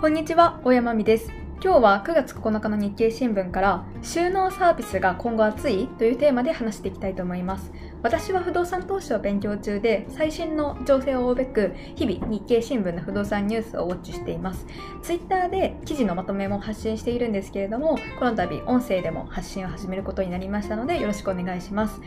こんにちは、大山美です。今日は9月9日の日経新聞から収納サービスが今後熱いというテーマで話していきたいと思います。私は不動産投資を勉強中で最新の情勢を追うべく日々日経新聞の不動産ニュースをウォッチしています。ツイッターで記事のまとめも発信しているんですけれども、この度音声でも発信を始めることになりましたのでよろしくお願いします。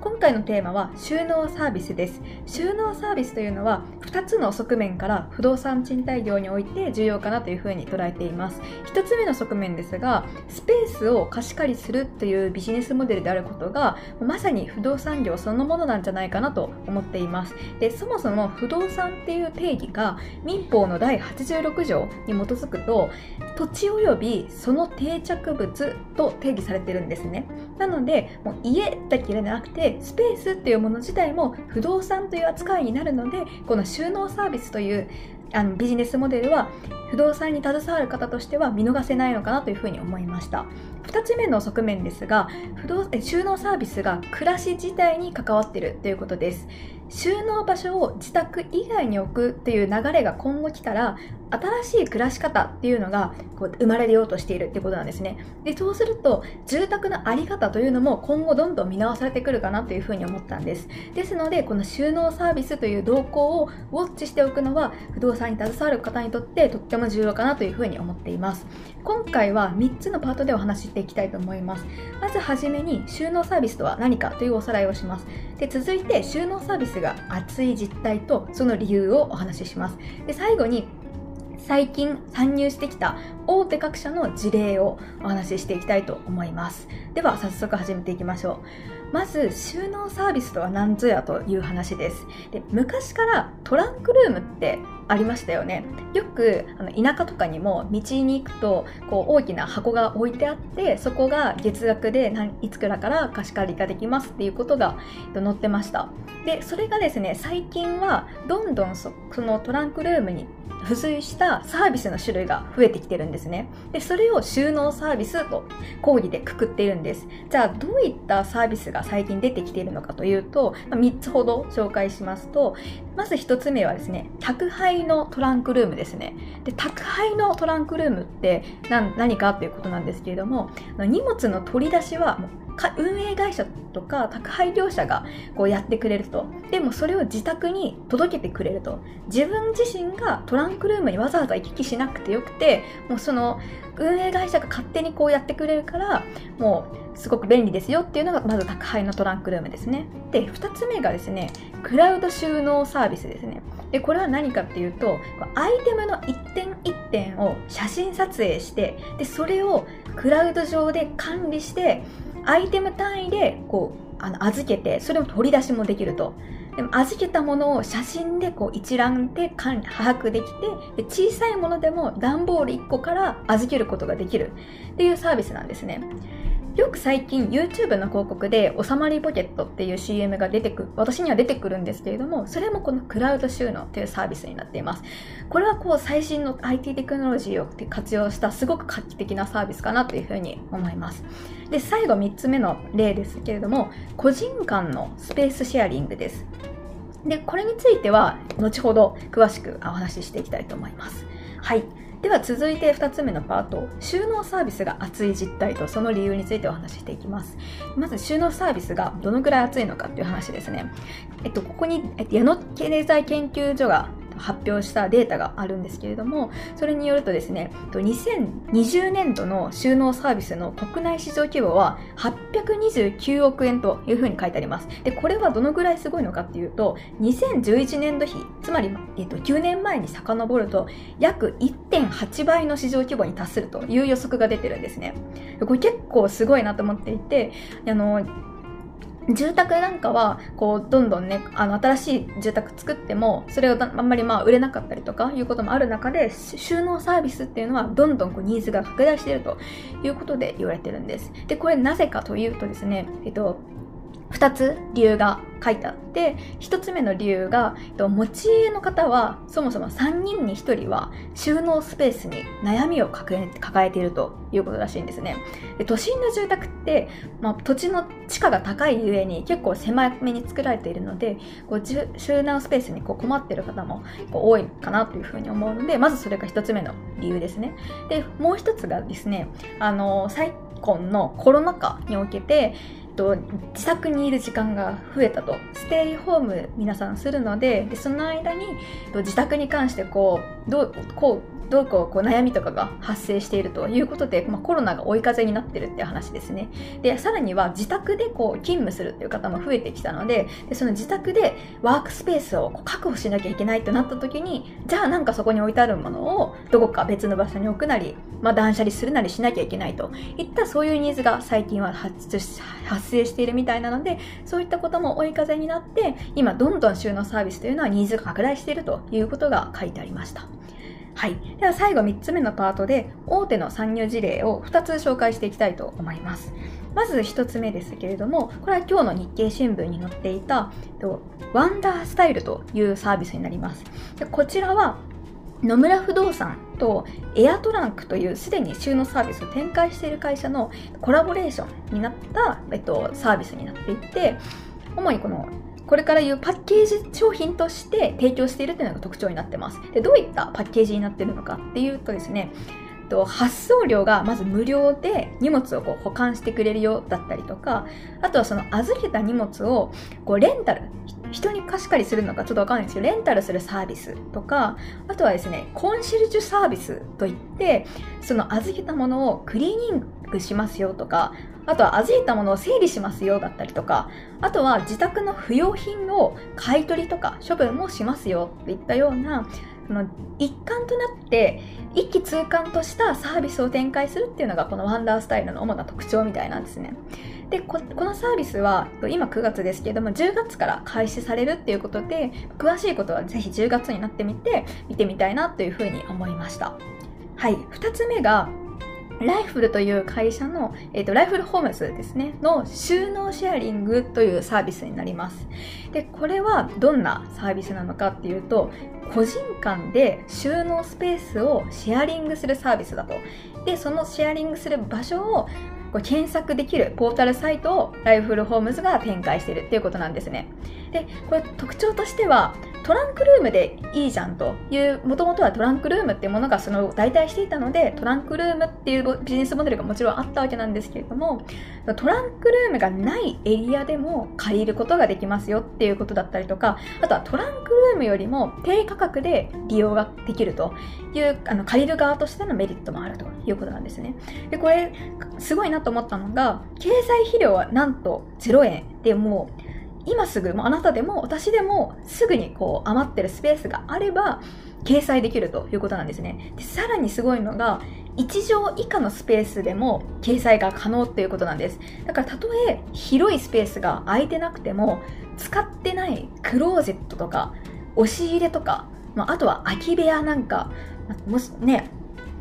今回のテーマは収納サービスです。収納サービスというのは2つの側面から不動産賃貸業において重要かなというふうに捉えています。1つ目の側面ですが、スペースを貸し借りするというビジネスモデルであることがまさに不動産業そのものなんじゃないかなと思っています。で、そもそも不動産っていう定義が民法の第86条に基づくと土地及びその定着物と定義されてるんですね。なので、もう家だけでなくてスペースっていうもの自体も不動産という扱いになるのでこの収納サービスというあのビジネスモデルは不動産に携わる方としては見逃せないのかなというふうに思いました。2つ目の側面ですが不動収納サービスが暮らし自体に関わってるということです。収納場所を自宅以外に置くっていう流れが今後来たら新しい暮らし方っていうのがこう生まれようとしているってことなんですね。でそうすると住宅の在り方というのも今後どんどん見直されてくるかなというふうに思ったんです。ですのでこの収納サービスという動向をウォッチしておくのは不動産に携わる方にとってとっても重要かなというふうに思っています。今回は3つのパートでお話ししていきたいと思います。まずはじめに収納サービスとは何かというおさらいをします。で続いて収納サービスが熱い実態とその理由をお話しします。で最後に最近参入してきた大手各社の事例をお話ししていきたいと思います。では早速始めていきましょう。まず収納サービスとは何ぞやという話です。で昔からトランクルームってありましたよねよくあの田舎とかにも道に行くとこう大きな箱が置いてあってそこが月額でいつくらから貸し借りができますっていうことが載ってましたでそれがですね最近はどんどんそのトランクルームに付随したサービスの種類が増えてきてるんですね。で、それを収納サービスと講義でくくっているんです。じゃあ、どういったサービスが最近出てきているのかというと、3つほど紹介しますと、まず1つ目はですね、宅配のトランクルームですね。で、宅配のトランクルームって何かということなんですけれども、荷物の取り出しはもう運営会社とか宅配業者がこうやってくれると。でもそれを自宅に届けてくれると。自分自身がトランクルームにわざわざ行き来しなくてよくてもうその運営会社が勝手にこうやってくれるからもうすごく便利ですよっていうのがまず宅配のトランクルームですね。で2つ目がですねクラウド収納サービスですね。でこれは何かっていうとアイテムの一点一点を写真撮影してでそれをクラウド上で管理してアイテム単位でこうあの預けてそれを取り出しもできるとでも預けたものを写真でこう一覧で把握できてで小さいものでも段ボール1個から預けることができるっていうサービスなんですねよく最近 YouTube の広告で収まりポケットっていう CM が出てくる、私には出てくるんですけれども、それもこのクラウド収納というサービスになっています。これはこう最新の IT テクノロジーを活用したすごく画期的なサービスかなというふうに思います。で、最後3つ目の例ですけれども、個人間のスペースシェアリングです。で、これについては後ほど詳しくお話ししていきたいと思います。はい。では続いて2つ目のパート収納サービスが熱い実態とその理由についてお話ししていきますまず収納サービスがどのくらい熱いのかっていう話ですねえっとここに、矢野経済研究所が発表したデータがあるんですけれどもそれによるとですね2020年度の収納サービスの国内市場規模は829億円というふうに書いてあります。でこれはどのぐらいすごいのかっていうと2011年度比つまり、えっと、9年前に遡ると約1.8倍の市場規模に達するという予測が出てるんですね。これ結構すごいなと思っていてあの住宅なんかはこうどんどんねあの新しい住宅作ってもそれをあんまりまあ売れなかったりとかいうこともある中で収納サービスっていうのはどんどんこうニーズが拡大しているということで言われてるんです。でこれなぜかというとですねえっと2つ理由が書いてあって1つ目の理由が持ち家の方はそもそも3人に1人は収納スペースに悩みを抱えているということらしいんですね。で都心の住宅って、まあ、土地の地価が高いゆえに結構狭めに作られているのでこう収納スペースにこう困っている方も多いかなというふうに思うのでまずそれが1つ目の理由ですね。でもう1つがですねあの昨今のコロナ禍におけてと自宅にいる時間が増えたと。ステイホーム皆さんするのででその間に自宅に関してこうどうこうどうこうこう悩みとかが発生しているということで、まあ、コロナが追い風になってるっていう話ですね。で、さらには自宅でこう勤務するっていう方も増えてきたので、でその自宅でワークスペースをこう確保しなきゃいけないってなった時に、じゃあなんかそこに置いてあるものをどこか別の場所に置くなり、まあ、断捨離するなりしなきゃいけないといったそういうニーズが最近は発生しているみたいなので、そういったことも追い風になって、今どんどん収納サービスというのはニーズが拡大しているということが書いてありました。はい。では最後3つ目のパートで大手の参入事例を2つ紹介していきたいと思います。まず1つ目ですけれども、これは今日の日経新聞に載っていたワンダースタイルというサービスになります。でこちらは野村不動産とエアトランクというすでに収納サービスを展開している会社のコラボレーションになった、えっと、サービスになっていて主にこのこれから言うパッケージ商品として提供しているというのが特徴になってます。で、どういったパッケージになっているのかっていうとですね、発送料がまず無料で荷物をこう保管してくれるよだったりとか、あとはその預けた荷物をこうレンタル、人に貸し借りするのかちょっとわかんないですけど、レンタルするサービスとか、あとはですね、コンシェルジュサービスといって、その預けたものをクリーニングしますよとか、あとは預いたものを整理しますよだったりとか、あとは自宅の不要品を買い取りとか処分もしますよといったような、その一環となって一気通貫としたサービスを展開するっていうのがこのワンダースタイルの主な特徴みたいなんですね。でこのサービスは今9月ですけれども10月から開始されるっていうことで詳しいことはぜひ10月になってみて見てみたいなというふうに思いましたはい2つ目がライフルという会社の、えっ、ー、と、ライフルホームズですね、の収納シェアリングというサービスになります。で、これはどんなサービスなのかっていうと、個人間で収納スペースをシェアリングするサービスだと。で、そのシェアリングする場所をこう検索できるポータルサイトをライフルホームズが展開しているっていうことなんですね。で、これ特徴としては、トランクルームでいいじゃんという、もともとはトランクルームっていうものがその代替していたので、トランクルームっていうビジネスモデルがもちろんあったわけなんですけれども、トランクルームがないエリアでも借りることができますよっていうことだったりとか、あとはトランクルームよりも低価格で利用ができるという、あの借りる側としてのメリットもあるということなんですね。で、これ、すごいなと思ったのが、経済肥料はなんと0円でもう、今すぐ、もうあなたでも私でもすぐにこう余ってるスペースがあれば掲載できるということなんですね。でさらにすごいのが、1畳以下のスペースでも掲載が可能っていうことなんです。だからたとえ広いスペースが空いてなくても、使ってないクローゼットとか、押し入れとか、まあ、あとは空き部屋なんか、もしね、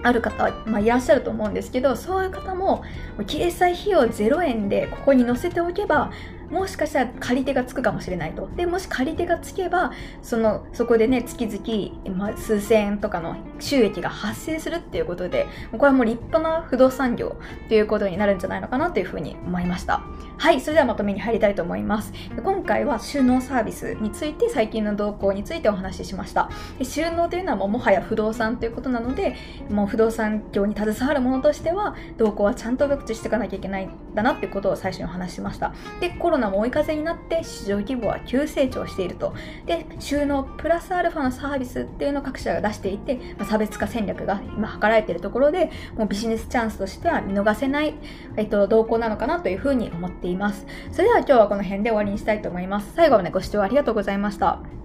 ある方、まあ、いらっしゃると思うんですけど、そういう方も、掲載費用0円でここに載せておけば、もしかしたら借り手がつくかもしれないと。で、もし借り手がつけば、その、そこでね、月々、ま、数千円とかの収益が発生するっていうことで、これはもう立派な不動産業っていうことになるんじゃないのかなというふうに思いました。はい、それではまとめに入りたいと思います。今回は収納サービスについて、最近の動向についてお話ししました。で収納というのはもうもはや不動産ということなので、もう不動産業に携わるものとしては、動向はちゃんと熟知していかなきゃいけないんだなっていうことを最初にお話ししました。で、コロナも追い風になって市場規模は急成長していると。で、収納プラスアルファのサービスっていうのを各社が出していて、まあ、差別化戦略が今図られているところで、もうビジネスチャンスとしては見逃せない、えっと、動向なのかなというふうに思っています。それでは今日はこの辺で終わりにしたいと思います。最後までご視聴ありがとうございました。